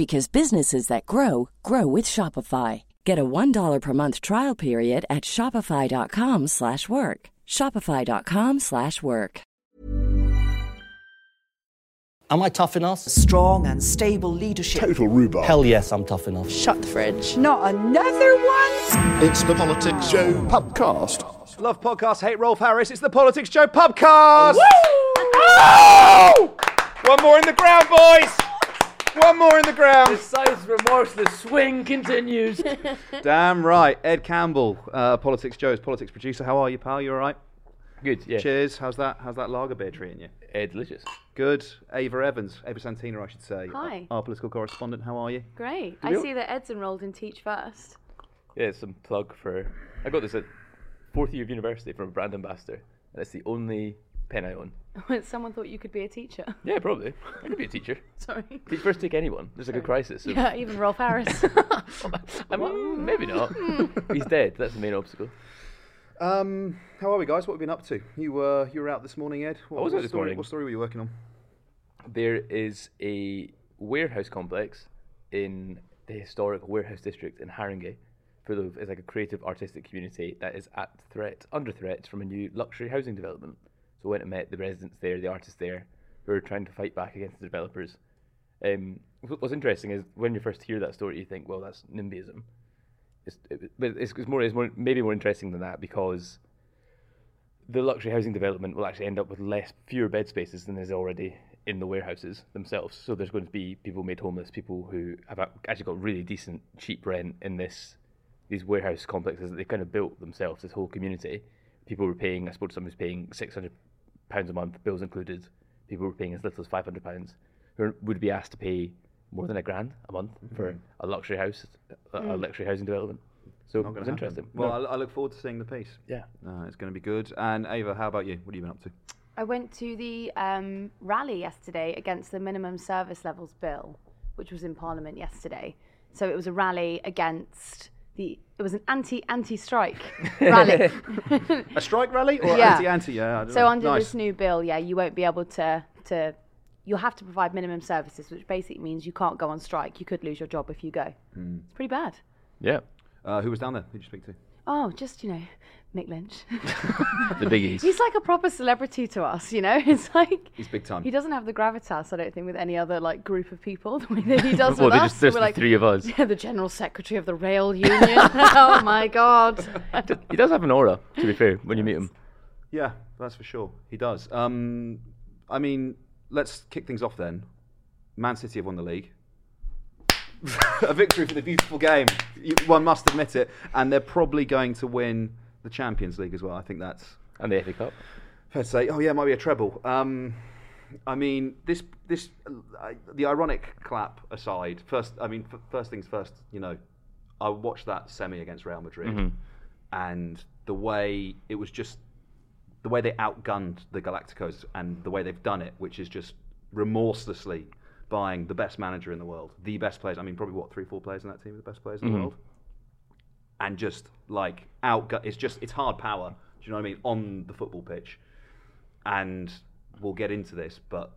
because businesses that grow grow with Shopify. Get a $1 per month trial period at shopify.com/work. shopify.com/work. Am I tough enough? Strong and stable leadership. Total rhubarb. Hell yes, I'm tough enough. Shut the fridge. Not another one? It's the Politics Joe podcast. Love podcast, hate Rolf Harris. It's the Politics Joe Pubcast. One more in the ground, boys. One more in the ground. Besides remorse, the swing continues. Damn right. Ed Campbell, uh, Politics Joe's politics producer. How are you, pal? You all right? Good, yeah. Cheers. How's that? How's that lager beer treating you? Uh, delicious. Good. Ava Evans, Ava Santina, I should say. Hi. Our political correspondent. How are you? Great. I see that Ed's enrolled in Teach First. Yeah, it's some plug for. I got this at fourth year of university from a brand ambassador, and it's the only pen I own. Someone thought you could be a teacher. Yeah, probably. I could be a teacher. Sorry. Teach first, take anyone. There's like a crisis. of- Yeah, even Rolf Harris. I mean, maybe not. He's dead. That's the main obstacle. Um, how are we, guys? What have we been up to? You were you were out this morning, Ed. What, I was what out this story, morning. What story were you working on? There is a warehouse complex in the historic warehouse district in Haringey. Full of it's like a creative artistic community that is at threat, under threat from a new luxury housing development. So I went and met the residents there, the artists there, who are trying to fight back against the developers. Um, what's interesting is when you first hear that story, you think, well, that's NIMBYism. It's, it, but it's, it's more, it's more, maybe more interesting than that because the luxury housing development will actually end up with less, fewer bed spaces than is already in the warehouses themselves. So there's going to be people made homeless, people who have actually got really decent, cheap rent in this these warehouse complexes that they kind of built themselves. This whole community, people were paying. I suppose someone was paying six hundred pounds a month, bills included. People were paying as little as five hundred pounds, who would be asked to pay more than a grand a month for a luxury house, a, a luxury housing development. So Not it was happen. interesting. Well, No. I, I look forward to seeing the piece. yeah. Uh, it's going to be good. And Ava, how about you? What have you been up to? I went to the um, rally yesterday against the minimum service levels bill, which was in Parliament yesterday. So it was a rally against the. It was an anti anti strike rally. A strike rally or Yeah. anti-anti? Yeah. I don't so know. under nice. this new bill, yeah, you won't be able to to. You'll have to provide minimum services, which basically means you can't go on strike. You could lose your job if you go. Hmm. It's pretty bad. Yeah. Uh, who was down there? Who did you speak to? Oh, just you know, Mick Lynch. The biggies. He's like a proper celebrity to us, you know. It's like He's big time. He doesn't have the gravitas, I don't think, with any other like group of people the way that he does well, with they us. just, there's We're the like, three of us. yeah, the general secretary of the rail union. oh my god. He does have an aura, to be fair, when you meet him. Yeah, that's for sure. He does. Um, I mean, let's kick things off then. Man City have won the league. a victory for the beautiful game. One must admit it. And they're probably going to win the Champions League as well. I think that's And the FA Cup. fair to say. Oh yeah, it might be a treble. Um, I mean, this this uh, the ironic clap aside. First, I mean, f- first things first. You know, I watched that semi against Real Madrid, and the way it was just the way they outgunned the Galacticos and the way they've done it, which is just remorselessly buying the best manager in the world, the best players. I mean, probably what three, four players in that team are the best players in the world, and just like outgut. It's just it's hard power. Do you know what I mean on the football pitch? And we'll get into this, but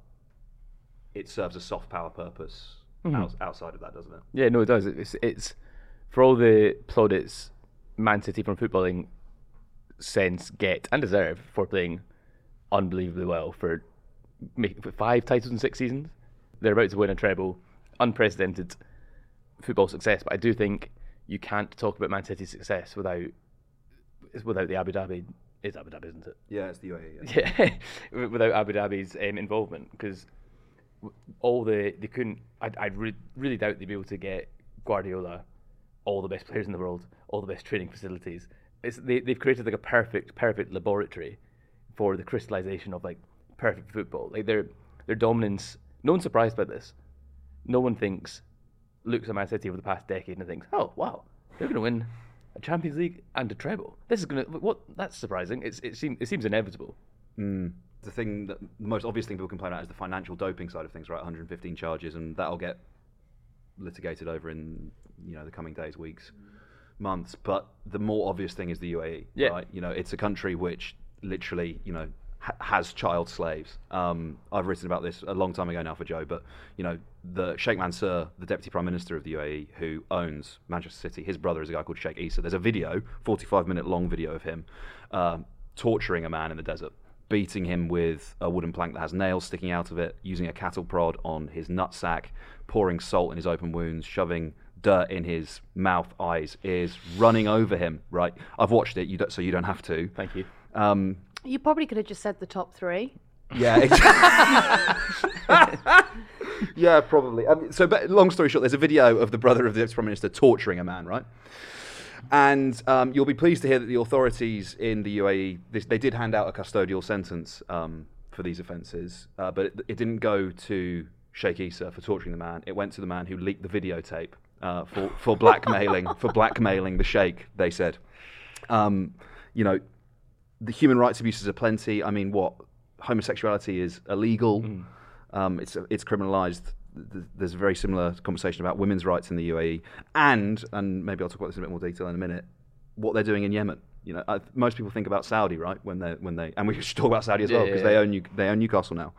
it serves a soft power purpose mm-hmm. out, outside of that, doesn't it? Yeah, no, it does. It's, it's for all the plaudits Man City from footballing sense get and deserve for playing unbelievably well for making for five titles in six seasons. They're about to win a treble, unprecedented football success. But I do think you can't talk about Man City's success without without the Abu Dhabi. It's Abu Dhabi, isn't it? Yeah, it's the UAE. Yeah, yeah without Abu Dhabi's um, involvement, because all the they couldn't. I I re- really doubt they'd be able to get Guardiola, all the best players in the world, all the best training facilities. It's, they they've created like a perfect perfect laboratory for the crystallization of like perfect football. Like their their dominance. No one's surprised by this. No one thinks looks at Man City over the past decade and thinks, oh wow, they're going to win a Champions League and a treble. This is going to what? That's surprising. It's, it seems it seems inevitable. Mm. The thing that the most obvious thing people complain about is the financial doping side of things, right? 115 charges, and that'll get litigated over in you know the coming days, weeks, months. But the more obvious thing is the UAE, yeah. right? You know, it's a country which literally, you know, ha- has child slaves. Um, I've written about this a long time ago now for Joe, but you know, the Sheikh Mansour, the deputy prime minister of the UAE, who owns Manchester City, his brother is a guy called Sheikh Issa. There's a video, 45 minute long video of him um, torturing a man in the desert. Beating him with a wooden plank that has nails sticking out of it, using a cattle prod on his nutsack, pouring salt in his open wounds, shoving dirt in his mouth, eyes, ears, running over him. Right, I've watched it, you so you don't have to. Thank you. Um, you probably could have just said the top three. Yeah, exactly. yeah, probably. Um, so, but long story short, there's a video of the brother of the prime minister torturing a man, right? And um, you'll be pleased to hear that the authorities in the UAE this, they did hand out a custodial sentence um, for these offences, uh, but it, it, didn't go to Sheikh Issa for torturing the man. It went to the man who leaked the videotape uh, for for blackmailing for blackmailing the Sheikh. They said, um, you know, the human rights abuses are plenty. I mean, what homosexuality is illegal. Mm. Um, it's it's criminalised. There's a very similar conversation about women's rights in the UAE, and and maybe I'll talk about this in a bit more detail in a minute. What they're doing in Yemen. You know, most people think about Saudi, right? When they when they and we should talk about Saudi as well because yeah, yeah. they own New, they own Newcastle now.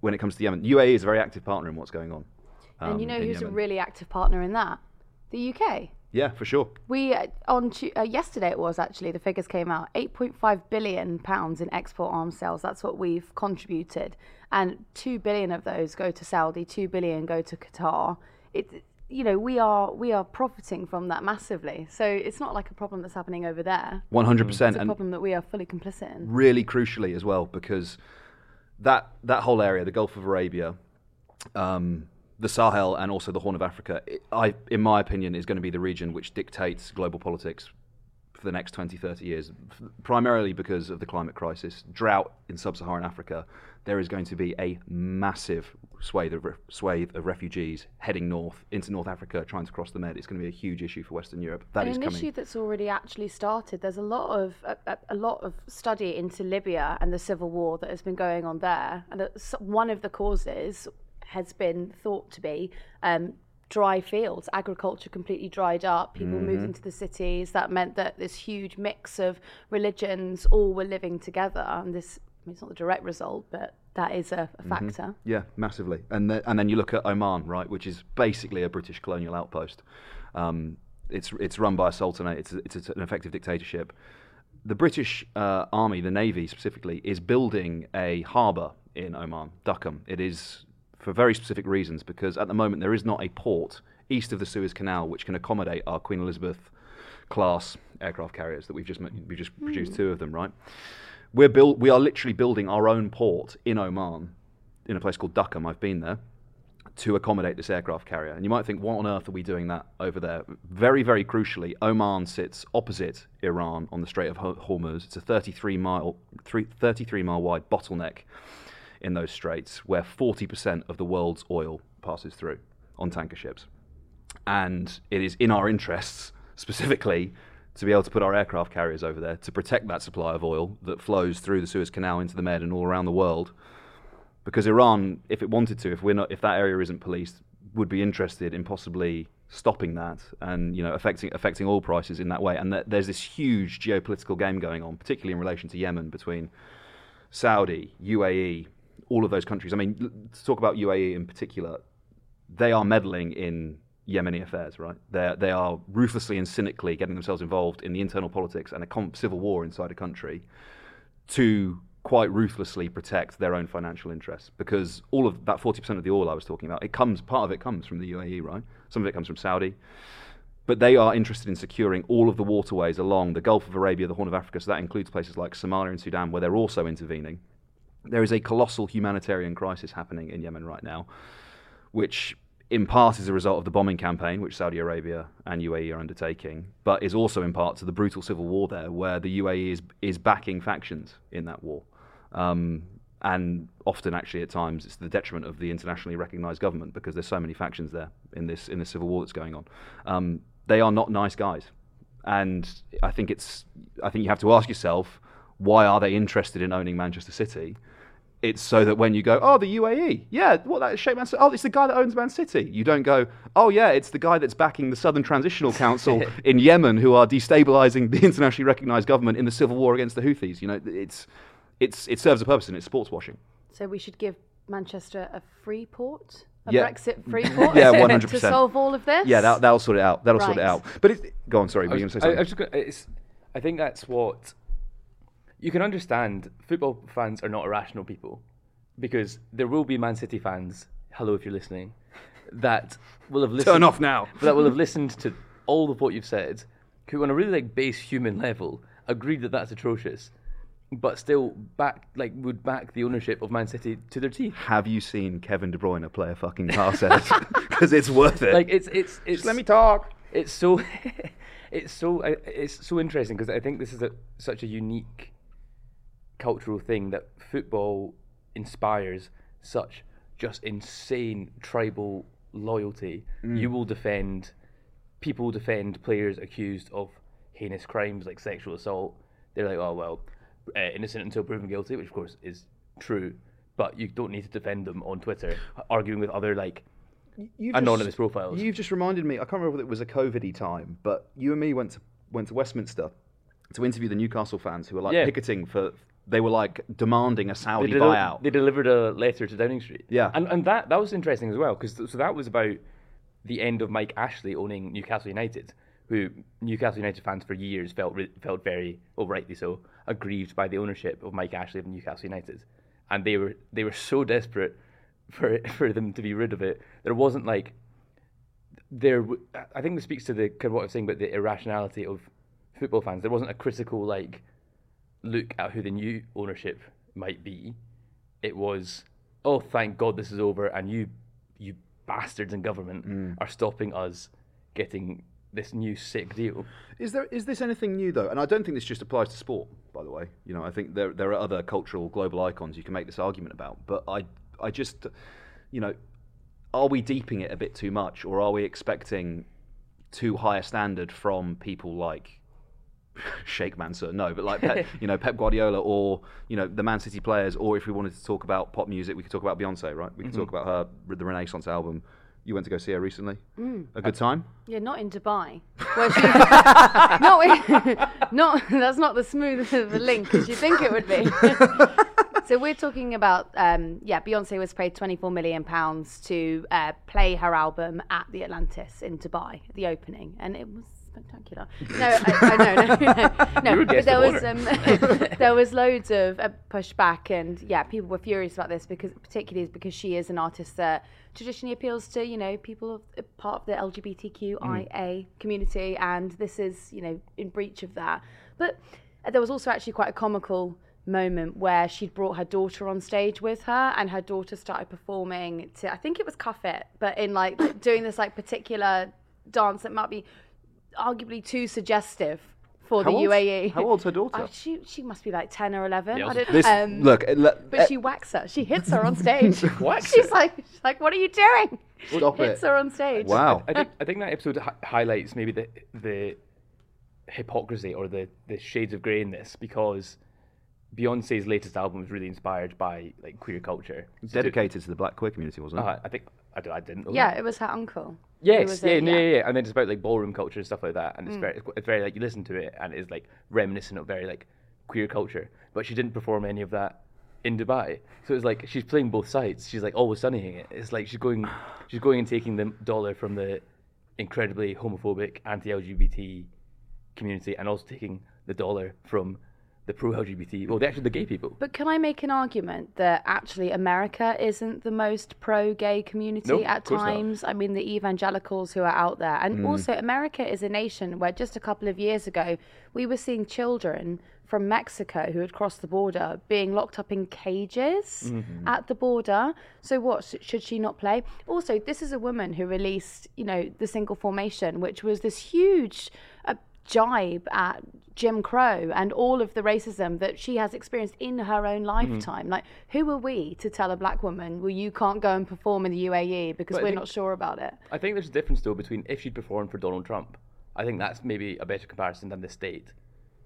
When it comes to Yemen, UAE is a very active partner in what's going on. Um, and you um, know who's Yemen. a really active partner in that? The UK. Yeah, for sure. We uh, on uh, yesterday it was actually the figures came out 8.5 billion pounds in export arms sales. That's what we've contributed, and two billion of those go to Saudi, two billion go to Qatar. It you know we are we are profiting from that massively. So it's not like a problem that's happening over there. One hundred percent, It's a problem that we are fully complicit in. Really crucially as well because that that whole area, the Gulf of Arabia. Um, the Sahel and also the Horn of Africa, I, in my opinion, is going to be the region which dictates global politics for the next 20, 30 years, primarily because of the climate crisis, drought in sub Saharan Africa. There is going to be a massive swathe of, swathe of refugees heading north into North Africa, trying to cross the Med. It's going to be a huge issue for Western Europe. That and is an coming. issue that's already actually started. There's a lot of a, a, lot of study into Libya and the civil war that has been going on there, and one of the causes has been thought to be um, dry fields, agriculture completely dried up, people mm-hmm. moved into the cities. That meant that this huge mix of religions all were living together. And this, I mean, it's not the direct result, but that is a, a mm-hmm. factor. Yeah, massively. And, the, and then you look at Oman, right, which is basically a British colonial outpost. Um, it's, it's run by a sultanate, it's, it's an effective dictatorship. The British uh, Army, the Navy specifically, is building a harbour in Oman, Duqm. It is for very specific reasons because at the moment there is not a port east of the Suez Canal which can accommodate our Queen Elizabeth class aircraft carriers that we've just we just mm. produced two of them, right? We're build, we are literally building our own port in Oman, in a place called Duqm. I've been there to accommodate this aircraft carrier. And you might think, what on earth are we doing that over there? Very, very crucially, Oman sits opposite Iran on the Strait of Hormuz. It's a 33 mile, 33 mile wide bottleneck in those straits where 40% of the world's oil passes through on tanker ships. And it is in our interests, specifically, to be able to put our aircraft carriers over there to protect that supply of oil that flows through the Suez Canal into the Med and all around the world. Because Iran, if it wanted to, if we're not, if that area isn't policed, would be interested in possibly stopping that and you know affecting affecting oil prices in that way. And th- there's this huge geopolitical game going on, particularly in relation to Yemen between Saudi, UAE, all of those countries. I mean, to talk about UAE in particular, they are meddling in Yemeni affairs, right? They they are ruthlessly and cynically getting themselves involved in the internal politics and a civil war inside a country to quite ruthlessly protect their own financial interests because all of that 40% of the oil I was talking about, it comes part of it comes from the UAE, right? Some of it comes from Saudi. but they are interested in securing all of the waterways along the Gulf of Arabia, the Horn of Africa. So that includes places like Somalia and Sudan, where they're also intervening. There is a colossal humanitarian crisis happening in Yemen right now, which in part is a result of the bombing campaign which Saudi Arabia and UAE are undertaking, but is also in part to the brutal civil war there, where the UAE is is backing factions in that war. Um, and often, actually, at times, it's the detriment of the internationally recognised government because there's so many factions there in this in the civil war that's going on. Um, they are not nice guys, and I think it's I think you have to ask yourself why are they interested in owning Manchester City? It's so that when you go, oh, the UAE, yeah, what that Sheikh Man, oh, it's the guy that owns Man City. You don't go, oh, yeah, it's the guy that's backing the Southern Transitional Council in Yemen, who are destabilising the internationally recognised government in the civil war against the Houthis. You know, it's it's it serves a purpose and it's sports washing. So we should give Manchester a free port, a Yeah. Brexit free port, Yeah, 100%. to solve all of this. Yeah, that, that'll sort it out. That'll sort it out. But it, go on, sorry, I were you going to say I, I was just gonna, it's, I think that's what you can understand. Football fans are not irrational people because there will be Man City fans. Hello, if you're listening, that will have listened. Turn off now. that will have listened to all of what you've said, who on a really like base human level agreed that that's atrocious, but still back like would back the ownership of Man City to their teeth. Have you seen Kevin De Bruyne play a fucking car set? Because it's worth it. Like it's it's it's. Just let me talk. it's so it's so uh, it's so interesting because I think this is a, such a unique cultural thing that football inspires such just insane tribal loyalty. You will defend people defend players accused of heinous crimes like sexual assault. They're like, oh well, uh, innocent until proven guilty, which of course is true. But you don't need to defend them on Twitter, arguing with other like You've anonymous profiles. You've just reminded me. I can't remember whether it was a COVID time, but you and me went to went to Westminster to interview the Newcastle fans who were like Yeah. picketing for. They were like demanding a Saudi they, buyout. they delivered a letter to Downing Street. Yeah. and and that that was interesting as well because so that was about the end of Mike Ashley owning Newcastle United, who Newcastle United fans for years felt re- felt very, well, rightly so, aggrieved by the ownership of Mike Ashley of Newcastle United, and they were they were so desperate for for them to be rid of it. There wasn't like there. w- I think this speaks to the kind of what I was saying about the irrationality of football fans. There wasn't a critical like look at who the new ownership might be. It was, oh, thank God this is over, and you, you bastards in government mm. are stopping us getting this new sick deal. Is there is this anything new though? And I don't think this just applies to sport, by the way. You know, I think there there are other cultural global icons you can make this argument about. But I I just, you know, are we deeping it a bit too much, or are we expecting too high a standard from people like Sheikh Mansour? No, but like Pep, you know Pep Guardiola, or you know the Man City players, or if we wanted to talk about pop music, we could talk about Beyonce, right? We could talk about her the Renaissance album. You went to go see her recently. A good time. Yeah, not in Dubai. Where she, not, not that's not the smoothest of a link as you think it would be. so we're talking about um, yeah, Beyonce was paid 24 million pounds to uh, play her album at the Atlantis in Dubai, the opening, and it was spectacular. No, I, I know, no, no, no. You but there was um, there was loads of uh, pushback, and yeah, people were furious about this because particularly because she is an artist that traditionally appeals to you know people of uh, part of the LGBTQIA community, and this is you know in breach of that. But uh, there was also actually quite a comical moment where she'd brought her daughter on stage with her and her daughter started performing to I think it was Cuff It, but in like doing this like particular dance that might be arguably too suggestive for How the old's- UAE. how old's her daughter? Oh, she she must be like ten or eleven. Yeah, I don't, This um, look. le- but she whacks her. She hits her on stage. Whacks she's her? like, she's like, what are you doing? Stop hits it. her on stage. Wow. I think I think that episode hi- highlights maybe the the hypocrisy or the the shades of grey in this because Beyonce's latest album was really inspired by like queer culture. So dedicated to the black queer community, wasn't it? Uh, I think I, I didn't know. Yeah, that. it was her uncle. Yes, yeah, a- no, yeah, yeah, and then it's about like ballroom culture and stuff like that, Mm. and it's very, it's very like you listen to it and it's like reminiscent of very like queer culture, but she didn't perform any of that in Dubai, so it's like she's playing both sides. She's like always sunnying it. It's like she's going, she's going and taking the dollar from the incredibly homophobic, anti-LGBT community, and also taking the dollar from the pro LGBT, well, actually the gay people. But can I make an argument that actually America isn't the most pro gay community Nope, at course not. times? I mean, the evangelicals who are out there. And Mm. also, America is a nation where just a couple of years ago, we were seeing children from Mexico who had crossed the border being locked up in cages Mm-hmm. at the border. So, what should she not play? Also, this is a woman who released, you know, the single formation, which was this huge uh, jibe at Jim Crow and all of the racism that she has experienced in her own Mm-hmm. lifetime. Like, who are we to tell a black woman, well, you can't go and perform in the UAE because But we're think- not sure about it? I think there's a difference though between if she'd performed for Donald Trump. I think that's maybe a better comparison than the state.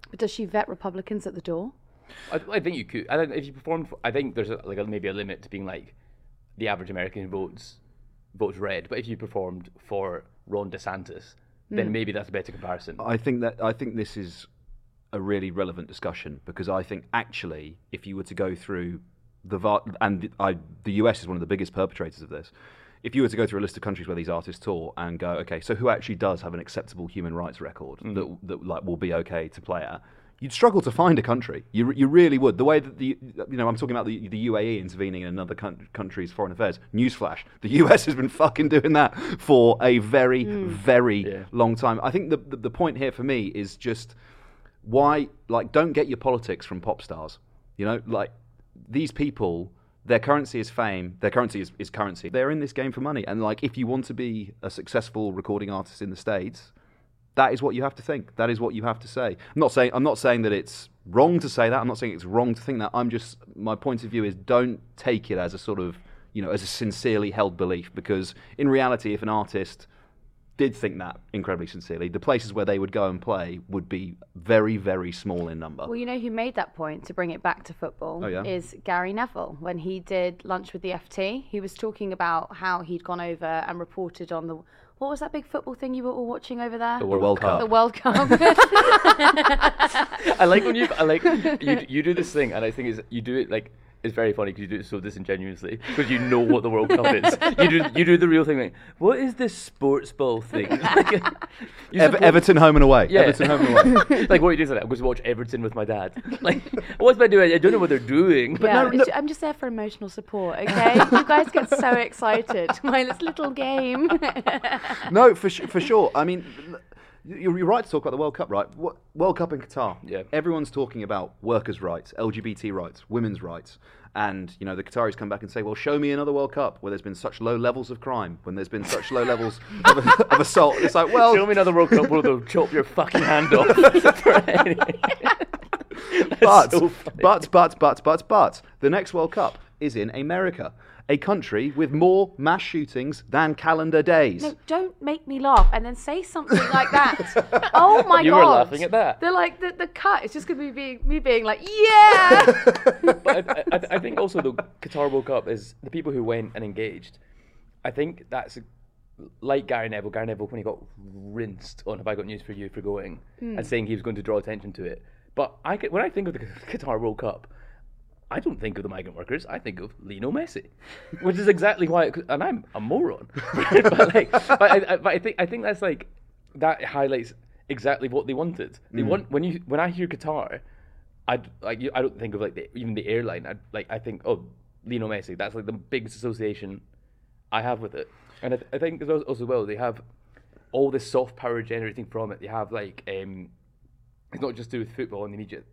But does she vet Republicans at the door? I, I think you could. I think if you performed, for, I think there's a, like a, maybe a limit to being like the average American votes votes red. But if you performed for Ron DeSantis, then hmm. maybe that's a better comparison. I think that I think this is a really relevant discussion because I think actually, if you were to go through the va- and the, I, the US is one of the biggest perpetrators of this. If you were to go through a list of countries where these artists tour and go, okay, so who actually does have an acceptable human rights record hmm. that, that like will be okay to play at? You'd struggle to find a country. You, you really would. The way that the you know I'm talking about the, the UAE intervening in another coun- country's foreign affairs. Newsflash: the US has been fucking doing that for a very hmm. very Yeah. long time. I think the, the the point here for me is just why like don't get your politics from pop stars. You know, like these people, their currency is fame. Their currency is, is currency. They're in this game for money. And like, if you want to be a successful recording artist in the states, that is what you have to think. That is what you have to say. I'm not saying I'm not saying that it's wrong to say that. I'm not saying it's wrong to think that. I'm just my point of view is don't take it as a sort of you know as a sincerely held belief because in reality, if an artist did think that incredibly sincerely, the places where they would go and play would be very very small in number. Well, you know who made that point to bring it back to football Oh, yeah? is Gary Neville. When he did lunch with the FT, he was talking about how he'd gone over and reported on the what was that big football thing you were all watching over there? The the World Cup. The World Cup. I like when you, I like you, you do this thing, and I think is you do it like it's very funny because you do it so disingenuously because you know what the World Cup is. You do, you do the real thing. Like, what is this sports ball thing? Like, Ever, suppose- Everton home and away. Yeah. Everton home and away. like what are you do is like, I'm going to watch Everton with my dad. Like, what's my doing? I don't know what they're doing. But yeah, no, it's- no- I'm just there for emotional support, okay? you guys get so excited. My little game. no, for sh- for sure. I mean, l- you're, right to talk about the World Cup, right? World Cup in Qatar. Yeah. Everyone's talking about workers' rights, LGBT rights, women's rights, and you know the Qataris come back and say, "Well, show me another World Cup where there's been such low levels of crime, when there's been such low levels of, of assault." It's like, well, Show me another World Cup where they'll chop your fucking hand off. for any- That's but, so funny. but, but, but, but, but, the next World Cup is in America, a country with more mass shootings than calendar days. No, don't make me laugh and then say something like that. oh my You god! were laughing at that. They're like the, the cut. It's just gonna be me being like, yeah. but I, I, I think also the Qatar World Cup is the people who went and engaged. I think that's like Gary Neville. Gary Neville when he got rinsed on "Have I Got News for You" for going and hmm. saying he was going to draw attention to it. But I when I think of the Qatar World Cup, I don't think of the migrant workers. I think of Lionel Messi, which is exactly why. It, and I'm a moron, but like, but I, I, but I think I think that's like that highlights exactly what they wanted. They want when you when I hear Qatar, I like you, I don't think of like the, even the airline. I like I think oh Lionel Messi. That's like the biggest association I have with it, and I, th- I think as well, also well they have all this soft power generating from it. They have like um, it's not just to do with football and the immediate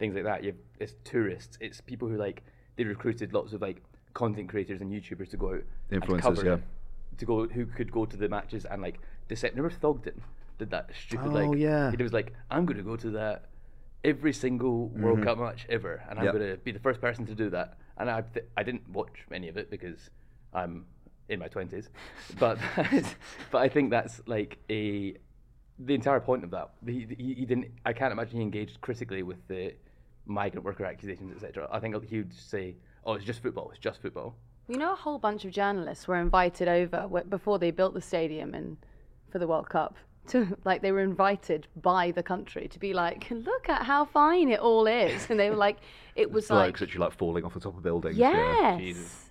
things like that. You have it's tourists. It's people who like they recruited lots of like content creators and YouTubers to go out Influencers, yeah. to go who could go to the matches and like dissect. Remember Thogden did that stupid oh, like Oh, yeah. It was like I'm going to go to that every single World mm-hmm. Cup match ever, and I'm Yep. going to be the first person to do that. And I th- I didn't watch any of it because I'm in my twenties, but but I think that's like a the entire point of that. He, he, he didn't. I can't imagine he engaged critically with the migrant worker accusations, etc. I think he would say, "Oh, it's just football. It's just football." you know, a whole bunch of journalists were invited over before they built the stadium and for the World Cup. To like, they were invited by the country to be like, look at how fine it all is, and they were like, it was like, Blokes literally like falling off the top of buildings. yes.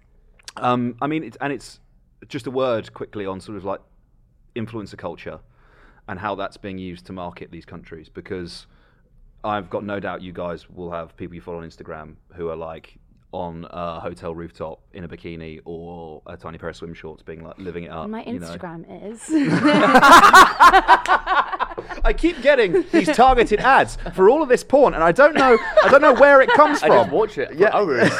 Um, I mean, it's, and it's just a word quickly on sort of like influencer culture and how that's being used to market these countries because I've got no doubt you guys will have people you follow on Instagram who are like on a hotel rooftop in a bikini or a tiny pair of swim shorts, being like living it up. My you know. Instagram is. I keep getting these targeted ads for all of this porn, and I don't know. I don't know where it comes from. I from. just watch it Yeah. hours.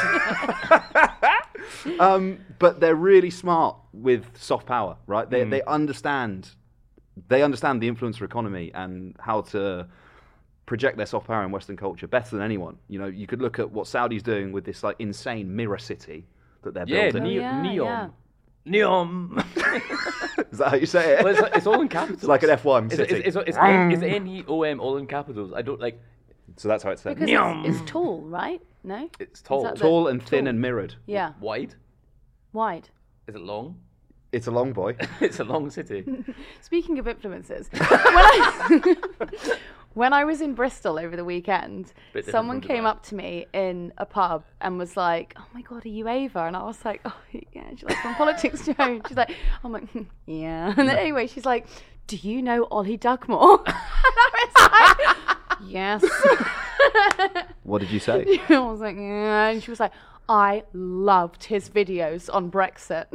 um, but they're really smart with soft power, right? They they understand they understand the influencer economy and how to project their soft power in Western culture better than anyone. You know, you could look at what Saudi's doing with this like insane mirror city that they're yeah, building. neo- oh, yeah, neon. yeah. Neon. Is that how you say it? well, it's, it's all in capitals. It's like an F1 It's, city. it's, it's, it's, mm. N- it's N-E-O-M, all in capitals. I don't like. so that's how it's said. Because it's, it's tall, right? No? It's tall. that the- Tall and thin tall. and mirrored. Yeah. Wide. Wide. Is it long? It's a long boy. it's a long city. Speaking of influences, when I, when I was in Bristol over the weekend, someone came up to me in a pub and was like, "Oh my god, are you Ava?" And I was like, "Oh yeah." She's like, "From Politics Joe." She's like, "I'm like, "Hmm, yeah." And then anyway, she's like, "Do you know Oli Dugmore?" and I was like, "Yes." what did you say? I was like, "Yeah," and she was like, "I loved his videos on Brexit."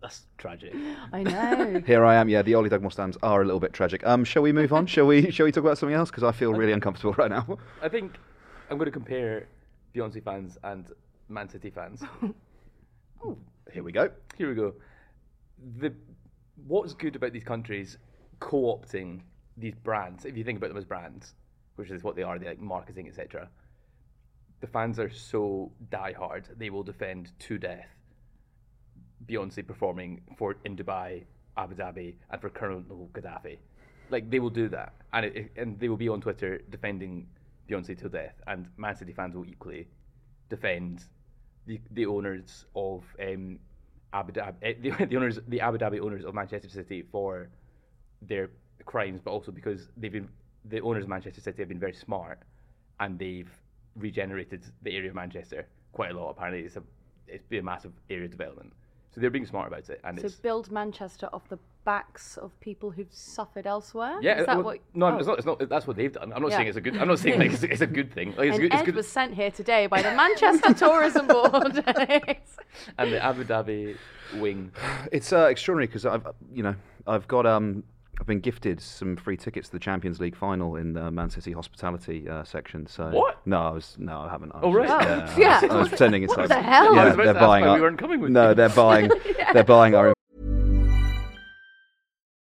That's tragic. I know. Here I am. Yeah, the Oli Dugmore stands are a little bit tragic. Um, shall we move on? shall we? Shall we talk about something else? Because I feel really uncomfortable right now. I think I'm going to compare Beyonce fans and Man City fans. Oh, here we go. Here we go. The what's good about these countries co-opting these brands, if you think about them as brands, which is what they are, they like marketing, etc. The fans are so diehard; they will defend to death Beyonce performing for in Dubai, Abu Dhabi, and for Colonel Gaddafi. Like they will do that, and it, and they will be on Twitter defending Beyonce till death. And Man City fans will equally defend the, the owners of um, Abu Dhabi, eh, the, the owners, the Abu Dhabi owners of Manchester City for their crimes, but also because they've been the owners of Manchester City have been very smart, and they've regenerated the area of Manchester quite a lot. Apparently, it's a it's been a massive area development, so they're being smart about it, and So it's build Manchester off the backs of people who've suffered elsewhere. yeah. Is that well, what? no, oh. it's not. It's not. That's what they've done. I'm not Yeah. saying it's a good. I'm not saying like it's, it's a good thing. Like, it's And good. It's Ed good. was sent here today by the Manchester Tourism Board. and the Abu Dhabi wing. It's uh, extraordinary because I've, you know, I've got um, I've been gifted some free tickets to the Champions League final in the Man City hospitality uh, section. So What? No, I was no, I haven't. I Oh, was right. just, Oh, yeah. I was, I was pretending it's like the hell? Yeah, I was about they're to buying why our, we weren't coming with No, you. they're buying. They're buying our.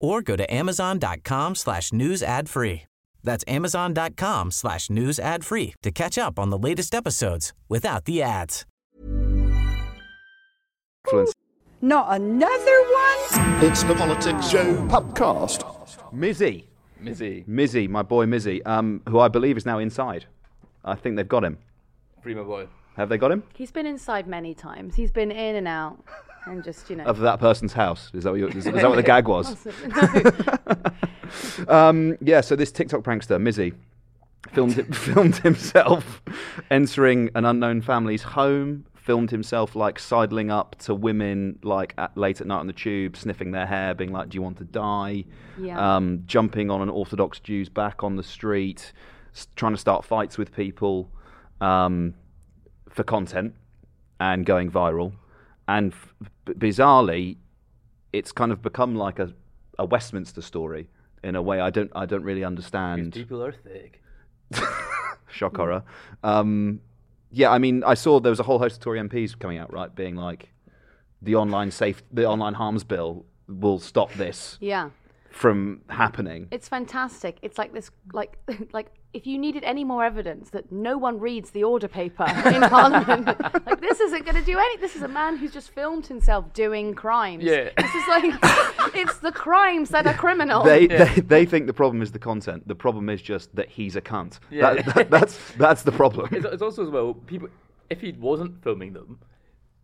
or go to amazon.com slash news ad free. That's amazon.com slash news ad free to catch up on the latest episodes without the ads. Not another one? It's the Politics Joe podcast. Mizzy, Mizzy, Mizzy, my boy Mizzy, um, who I believe is now inside. I think they've got him. free my boy. Have they got him? He's been inside many times. He's been in and out, and just you know. Of that person's house? Is that what, you, is, is that what the gag was? Um, yeah, so this TikTok prankster, Mizzy, filmed filmed himself entering an unknown family's home. Filmed himself like sidling up to women like at, late at night on the tube, sniffing their hair, being like, "Do you want to die?" Yeah. Um, jumping on an Orthodox Jew's back on the street, s- trying to start fights with people um, for content and going viral. And f- b- bizarrely, it's kind of become like a, a Westminster story in a way I don't I don't really These understand. people are thick. Shock horror. Um, yeah, I mean, I saw there was a whole host of Tory MPs coming out, right, being like, the online safe, the online harms bill will stop this yeah. From happening. It's fantastic. It's like this, like, like if you needed any more evidence that no one reads the order paper in Parliament, like this isn't going to do any. This is a man who's just filmed himself doing crimes. Yeah. This is like, it's the crimes that are criminal. They, they they think the problem is the content. The problem is just that he's a cunt. Yeah. That, that- that's that's the problem. It's, it's also as well people. If he wasn't filming them,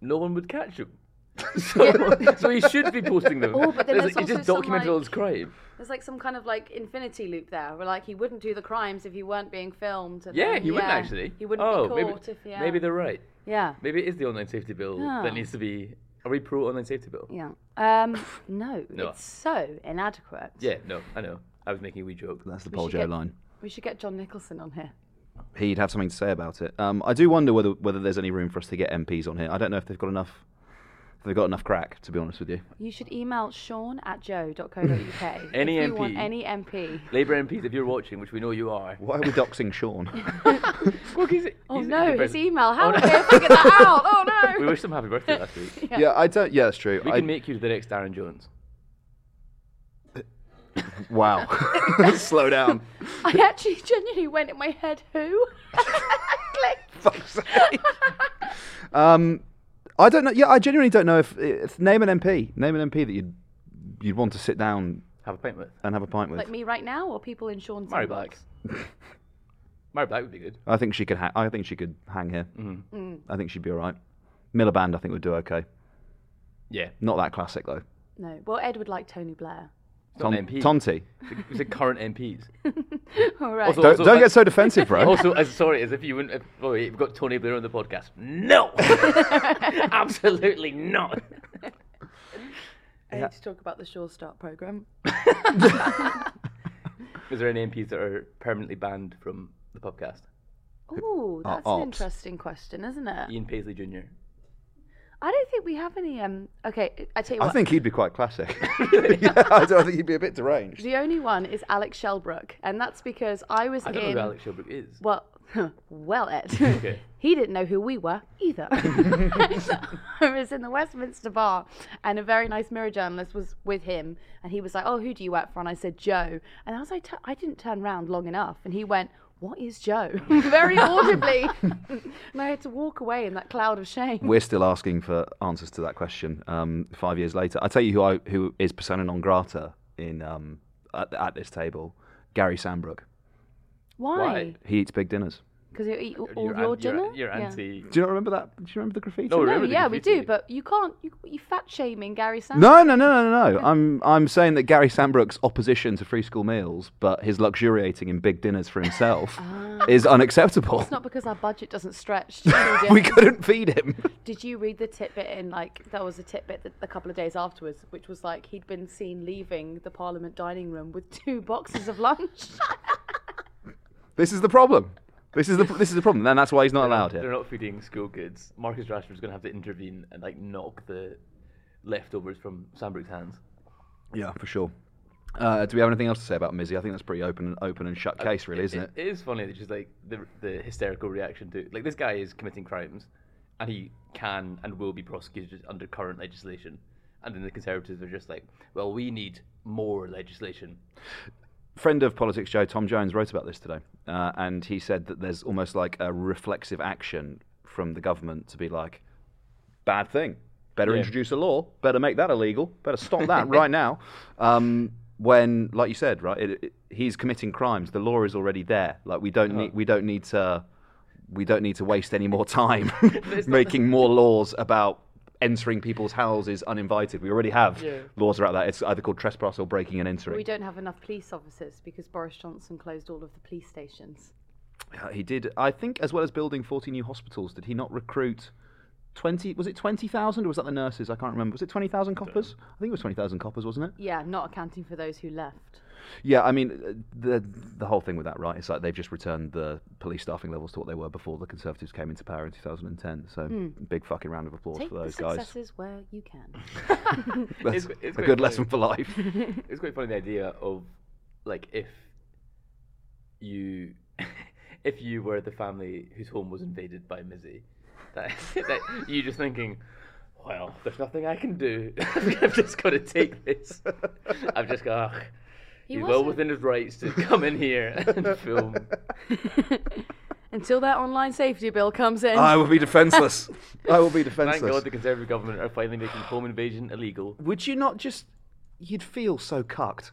no one would catch him. so, so he should be posting them. Oh, but then It's there's like, he just also some, documented all his crime. There's like some kind of like infinity loop there, where like he wouldn't do the crimes if he weren't being filmed. and Yeah, then, he wouldn't actually. He wouldn't oh, be maybe, caught if yeah. maybe they're right. Yeah. Maybe it is the online safety bill that needs to be. Are we pro online safety bill? Yeah. Um. No, No. it's so inadequate. Yeah, no, I know. I was making a wee joke. That's the We Paul should Joe get- line. We should get John Nicolson on here. He'd have something to say about it. Um, I do wonder whether whether there's any room for us to get MPs on here. I don't know if they've got enough. If they've got enough crack, to be honest with you. You should email Sean at joe.co.uk. Any if you want MP. any MP. Labour MPs, if you're watching, which we know you are. Why are we doxing Sean? Well, he's, Oh he's no, his email. How Oh, did no. they figure that out? Oh no. We wished him happy birthday last week. yeah. I don't. Yeah, that's true. We I, can make you the next Darren Jones. wow. Slow down. I actually genuinely went in my head. Who? Click. Um, I don't know. Yeah, I genuinely don't know if, if name an MP. Name an MP that you'd you'd want to sit down Have a pint with. and have a pint with. Like me right now, or people in Sean's Mhairi inbox? Black. Mhairi Black would be good. I think she could. Ha- I think she could hang here. Mm-hmm. Mm. I think she'd be all right. Miliband, I think would do okay. Yeah. Not that classic though. No. Well, Ed would like Tony Blair. It's not an MP. Tonti. It's a current MPs. All right. Also- Don't, also, don't get so defensive, bro. Also, as sorry, as if you wouldn't. If, oh, wait, we've got Tony Blair on the podcast. No, absolutely not. I need to talk about the Sure Start program. Is there any MPs that are permanently banned from the podcast? Ooh, Our that's an ops. interesting question, isn't it? Ian Paisley Jr. I don't think we have any. Um. Okay, I tell you what. I think he'd be quite classic. yeah, I, don't, I think he'd be a bit deranged. the only one is Alex Shelbrooke, and that's because I was I don't know in. who Alex Shelbrooke is. Well, well, Ed. Okay. He didn't know who we were either. I was in the Westminster Bar, and a very nice mirror journalist was with him, and he was like, "Oh, who do you work for?" And I said, "Joe." And I was like, "I didn't turn round long enough," and he went. What is Joe? Very audibly. and I had to walk away in that cloud of shame. We're still asking for answers to that question um, five years later. I tell you who I, who is persona non grata in um, at, at this table, Gary Sambrook. Why? Why? He eats big dinners. Because you eat all You're of an- your you're- dinner? You're Yeah. anti. Do you not remember that? Do you remember the graffiti? No, No, remember the yeah, we do, but you can't. You, you fat shaming Gary Sanders. No, no, no, no, no. I'm I'm saying that Gary Sambrook's opposition to free school meals, but his luxuriating in big dinners for himself, ah. is unacceptable. It's not because our budget doesn't stretch. we couldn't feed him. Did you read the tidbit in like that was a tidbit that, a couple of days afterwards, which was like he'd been seen leaving the Parliament dining room with two boxes of lunch. This is the problem. This is the this is the problem, and that's why he's not allowed here. They're not feeding school kids. Marcus Rashford's going to have to intervene and like knock the leftovers from Sambrook's hands. Yeah, for sure. Uh, do we have anything else to say about Mizzy? I think that's pretty open, and open and shut case, really, isn't it? It is funny that just like the the hysterical reaction to like this guy is committing crimes, and he can and will be prosecuted under current legislation, and then the Conservatives are just like, well, we need more legislation. Friend of politics Joe Tom Jones wrote about this today, uh, and he said that there's almost like a reflexive action from the government to be like, bad thing, better Yeah. introduce a law, better make that illegal, better stop that right now. Um, when, like you said, right, it, it, he's committing crimes. The law is already there. Like we don't need, we don't need to, we don't need to waste any more time making more laws about entering people's houses uninvited. We already have Yeah. laws about that. It's either called trespass or breaking and entering. we don't have enough police officers because Boris Johnson closed all of the police stations. Uh, He did. I think, as well as building 40 new hospitals, did he not recruit 20? Was it 20,000 or was that the nurses? I can't remember. Was it 20,000 coppers? I think it was 20,000 coppers, wasn't it? Yeah, not accounting for those who left. Yeah, I mean, uh, the the whole thing with that, right? It's like they've just returned the police staffing levels to what they were before the Conservatives came into power in 2010. So, Hmm. big fucking round of applause Take for the those guys. successes where you can. That's It's- it's a good funny. lesson for life. it's quite funny the idea of like if you if you were the family whose home was invaded by Mizzy, that, that you just thinking, well, there's nothing I can do. I've just got to take this. I've just got. He He's well wasn't. within his rights to come in here and film. Until that online safety bill comes in. I will be defenceless. I will be defenceless. Thank God the Conservative government are finally making home invasion illegal. Would you not just? You'd feel so cucked.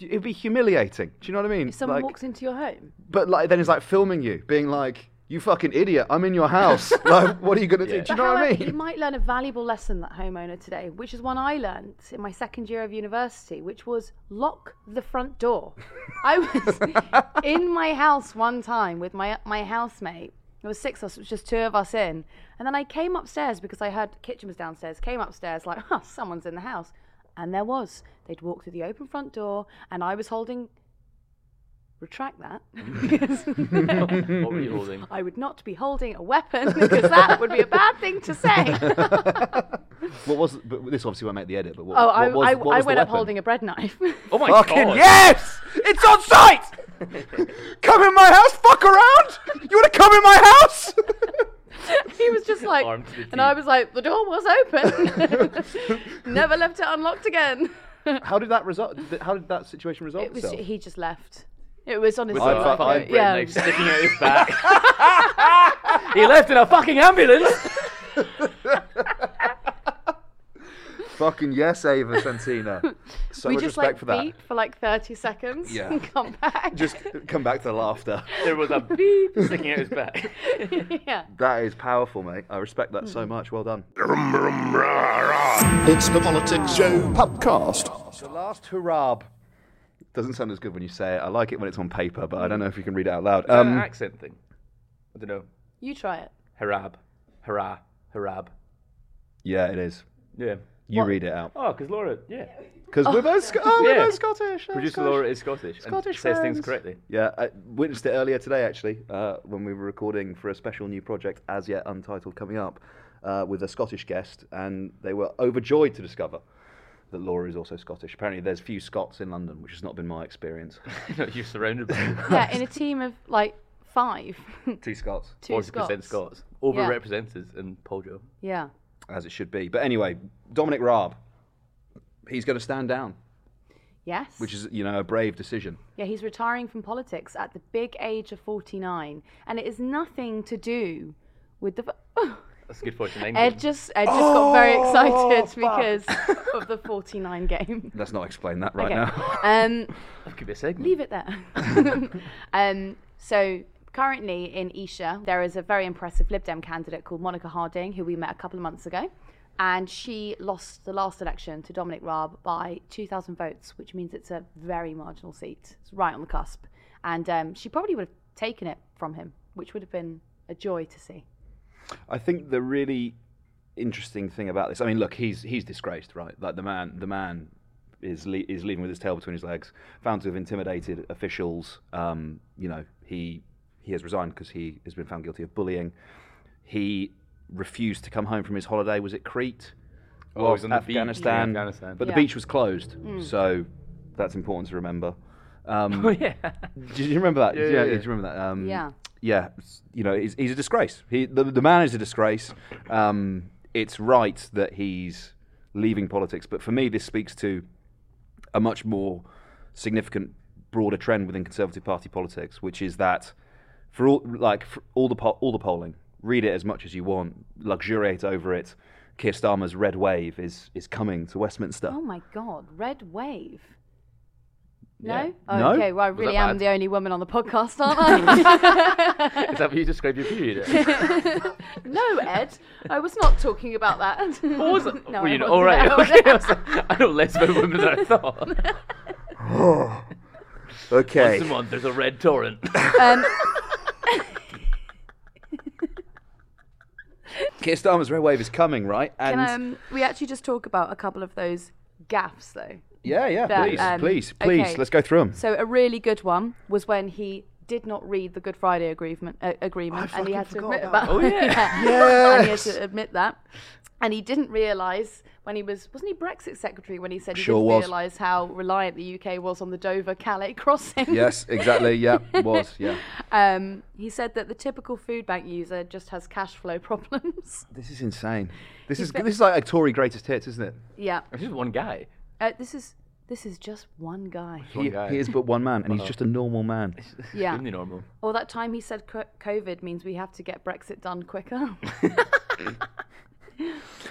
It'd be humiliating. Do you know what I mean? if someone Like- walks into your home. But like, then it's like filming you, being like, "You fucking idiot! I'm in your house. like, what are you gonna do?" Do you know what I mean? You might learn a valuable lesson, that homeowner today, which is one I learned in my second year of university, which was lock the front door. I was in my house one time with my my housemate. There was six of us, it was just two of us in. And then I came upstairs because I heard the kitchen was downstairs. Came upstairs like, oh, someone's in the house. And there was. They'd walked through the open front door, and I was holding. Retract that. What were you holding? I would not be holding a weapon because that would be a bad thing to say. What was? But this obviously won't make the edit. But what, oh, what I, was, I, what was the went up holding a bread knife. Oh my Fucking God! yes! It's on site. come in my house. Fuck around. You want to come in my house? he was just like, Armed to and I was like, the door was open. Never left it unlocked again. how did that result? How did that situation resolve It was. itself? He just left. It was honestly. With a I'd- fucking yeah. knife sticking out his back. he left in a fucking ambulance. Fucking yes, Ava Santina. So we much just respect like for that. beat for like 30 seconds Yeah. and come back. Just come back to the laughter. there was a beep sticking out his back. yeah. That is powerful, mate. I respect that so hmm. much. Well done. It's the Politics Joe podcast. The last hurrah. Doesn't sound as good when you say it. I like it when it's on paper, but I don't know if you can read it out loud. Is that an Um, accent thing? I don't know. You try it. Harab. Hurrah. Harab. yeah, it is. Yeah. You read it out. Oh, because Laura, yeah. Because we're both, Sc- oh, we're Yeah. both Scottish. oh, Producer Scottish. Laura is Scottish, Scottish and says things friends. correctly. Yeah, I witnessed it earlier today actually uh, when we were recording for a special new project, as yet untitled, coming up uh, with a Scottish guest, and they were overjoyed to discover that Laura is also Scottish. Apparently, there's few Scots in London, which has not been my experience. You're surrounded by Yeah, in a team of like five. Two Scots, Two 40% Scots. Scots. Overrepresented in PolJOE. Yeah. as it should be. But anyway, Dominic Raab, he's going to stand down, Yes. which is you know a brave decision. Yeah, he's retiring from politics at the big age of 49, and it is nothing to do with the. That's a good 49. Ed just Ed just got very excited because of the 49 game. Let's not explain that right okay. now. Um, That could be a segment. leave it there. um, so currently in Esher, there is a very impressive Lib Dem candidate called Monica Harding, who we met a couple of months ago. And she lost the last election to Dominic Raab by 2,000 votes, which means it's a very marginal seat. It's right on the cusp. And um, she probably would have taken it from him, which would have been a joy to see. I think the really interesting thing about this, I mean, look, he's he's disgraced, right? Like the man, the man is le- is leaving with his tail between his legs, found to have intimidated officials. Um, you know, he he has resigned because he has been found guilty of bullying. He refused to come home from his holiday. Was it Crete? Oh, Or was on the in Afghanistan. Afghanistan. But Yeah. the beach was closed, so that's important to remember. Um, Oh, yeah. do you remember that? Yeah, Yeah, yeah, do you remember that? Um, Yeah. Yeah, you know, he's, he's a disgrace. He, the, the man is a disgrace. Um, it's right that he's leaving politics, but for me, this speaks to a much more significant, broader trend within Conservative Party politics, which is that for all, like, for all the all the polling, read it as much as you want, luxuriate over it. Keir Starmer's red wave is is coming to Westminster. Oh my God, red wave. No? Yeah. Oh, No? Okay, well, I really am bad? the only woman on the podcast, aren't I? Is that how you describe your period? Ed? no, Ed, I was not talking about that. What was it? No, Were I you not? wasn't. All right. I Okay. I, wasn't. like, I know less about women than I thought. Okay. Once a month, there's a red torrent. Um, Keir Starmer's red wave is coming, right? And can um, we actually just talk about a couple of those gaffs, though? Yeah, yeah, that, please, um, please, please, okay. let's go through them. So a really good one was when he did not read the Good Friday agreement, uh, agreement and he had to admit about about Oh, yeah. And he had to admit that. And he didn't realise when he was, wasn't he Brexit secretary when he said he Sure didn't was. realise how reliant the UK was on the Dover Calais crossing? Yes, exactly. Yeah, was. Yeah. Um, he said that the typical food bank user just has cash flow problems. This is insane. This is been- this is like a Tory greatest hits, isn't it? yeah. It's just one guy. Uh, this is This is just one guy. He, he is but one man, and he's just a normal man. Yeah. Extremely normal. Or that time he said co- COVID means we have to get Brexit done quicker.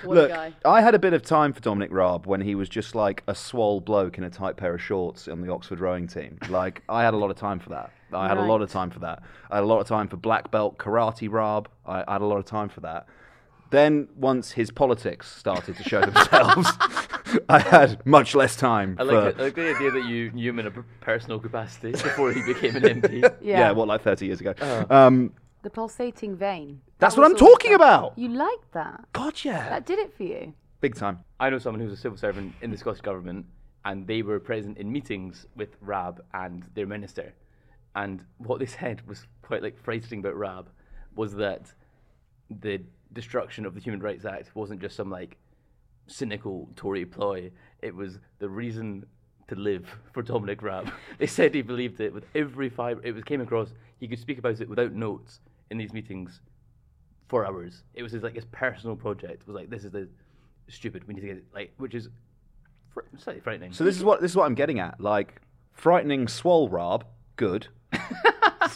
what Look, a guy. I had a bit of time for Dominic Raab when he was just like a swole bloke in a tight pair of shorts on the Oxford rowing team. Like, I had a lot of time for that. I had a lot of time for that. I had a lot of time for black belt karate Raab. I, I had a lot of time for that. Then, once his politics started to show themselves, I had much less time I for. like, it, I like the idea that you knew him in a p- personal capacity before he became an MP. yeah. what, like 30 years ago? Um, The pulsating vein. That's That what I'm talking stuff- about. You liked that? God, yeah. That did it for you. Big time. I know someone who's a civil servant in the Scottish Government, and they were present in meetings with Raab and their minister. And what they said was quite like frightening about Raab was that the destruction of the Human Rights Act wasn't just some like cynical Tory ploy. It was the reason to live for Dominic Raab. They said he believed it with every fibre. It was came across. He could speak about it without notes in these meetings for hours. It was his like his personal project. It was like this is the stupid. We need to get it like, which is fr- slightly frightening. So this is what this is what I'm getting at. Like frightening swole Rob, good.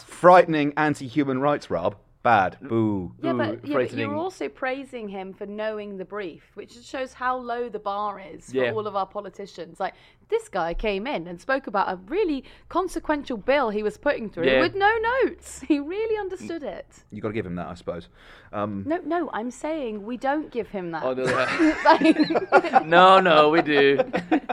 frightening anti-human rights Rob, bad. Boo. Yeah, but, yeah, but you're also praising him for knowing the brief, which shows how low the bar is for Yeah. all of our politicians. Like, this guy came in and spoke about a really consequential bill he was putting through Yeah. with no notes. He really understood it. You've got to give him that, I suppose. Um, No, no, I'm saying we don't give him that. Oh, no, yeah. no, no, we do.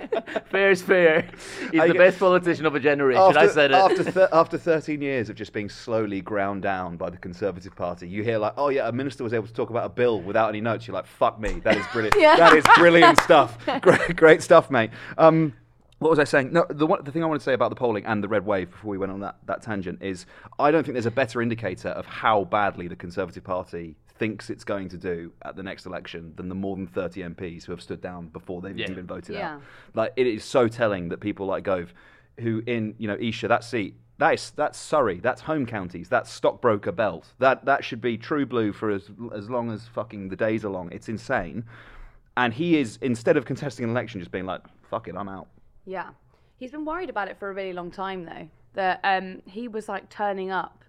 Fair's fair. He's I the best politician of a generation. after, I said it. After, th- after 13 years of just being slowly ground down by the Conservative Party, you hear like, oh yeah, a minister was able to talk about a bill without any notes. You're like, fuck me, that is brilliant. Yeah. That is brilliant stuff. Great, great stuff, mate. Um, what was I saying? No, the, one, the thing I want to say about the polling and the red wave before we went on that, that tangent is I don't think there's a better indicator of how badly the Conservative Party thinks it's going to do at the next election than the more than 30 MPs who have stood down before they've Yeah. even voted Yeah. out. Like it is so telling that people like Gove, who in you know Esher, that seat, that is that's Surrey, that's home counties, that's stockbroker belt. That that should be true blue for as as long as fucking the days are long. It's insane. And he is instead of contesting an election, just being like, "Fuck it, I'm out." Yeah. He's been worried about it for a really long time though. That um he was like turning up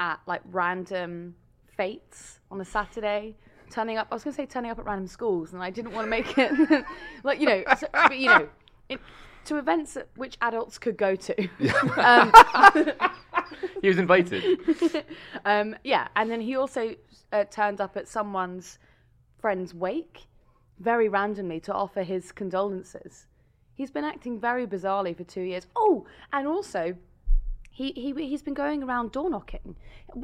at like random fates on a Saturday. Turning up I was gonna say turning up at random schools and I didn't want to make it like you know so- but you know it, to events which adults could go to. um, he was invited. um, yeah, and then he also uh, turned up at someone's friend's wake very randomly to offer his condolences. He's been acting very bizarrely for two years. Oh, and also, he, he, he's been going around door knocking.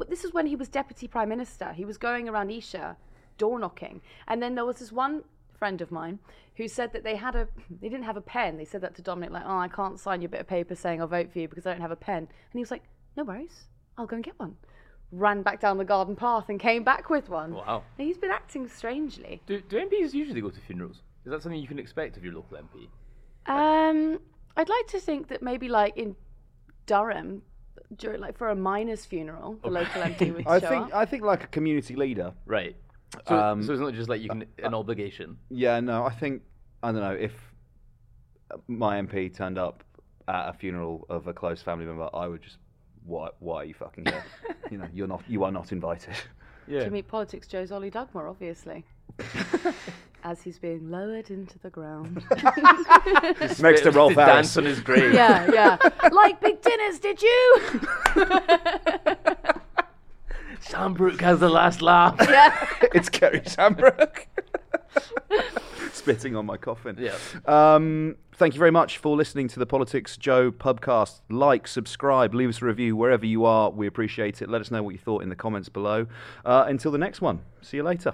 This is when he was deputy prime minister. He was going around Esher door knocking. And then there was this one friend of mine who said that they had a they didn't have a pen. They said that to Dominic like, "Oh, I can't sign your bit of paper saying I'll vote for you because I don't have a pen." And he was like, "No worries. I'll go and get one." Ran back down the garden path and came back with one. Wow. And he's been acting strangely. Do, do MPs usually go to funerals? Is that something you can expect of your local MP? Um, I'd like to think that maybe like in Durham, during like for a miner's funeral, the local MP would I show think up. I think like a community leader. Right. So, Um, so it's not just like you can an obligation. Yeah, no, I think I don't know if my MP turned up at a funeral of a close family member, I would just why why are you fucking here? you know, you're not you are not invited. Yeah. To meet politics, Joe's Oli Dugmore, obviously. As he's being lowered into the ground. Next to Rolf To Harris. dance on his grave. yeah, yeah. Like big dinners, did you? Sambrook has the last laugh. yeah. it's Kerry Sambrook. Spitting on my coffin. Yeah. Um, thank you very much for listening to the Politics Joe podcast. Like, subscribe, leave us a review wherever you are. We appreciate it. Let us know what you thought in the comments below. Uh, until the next one, see you later.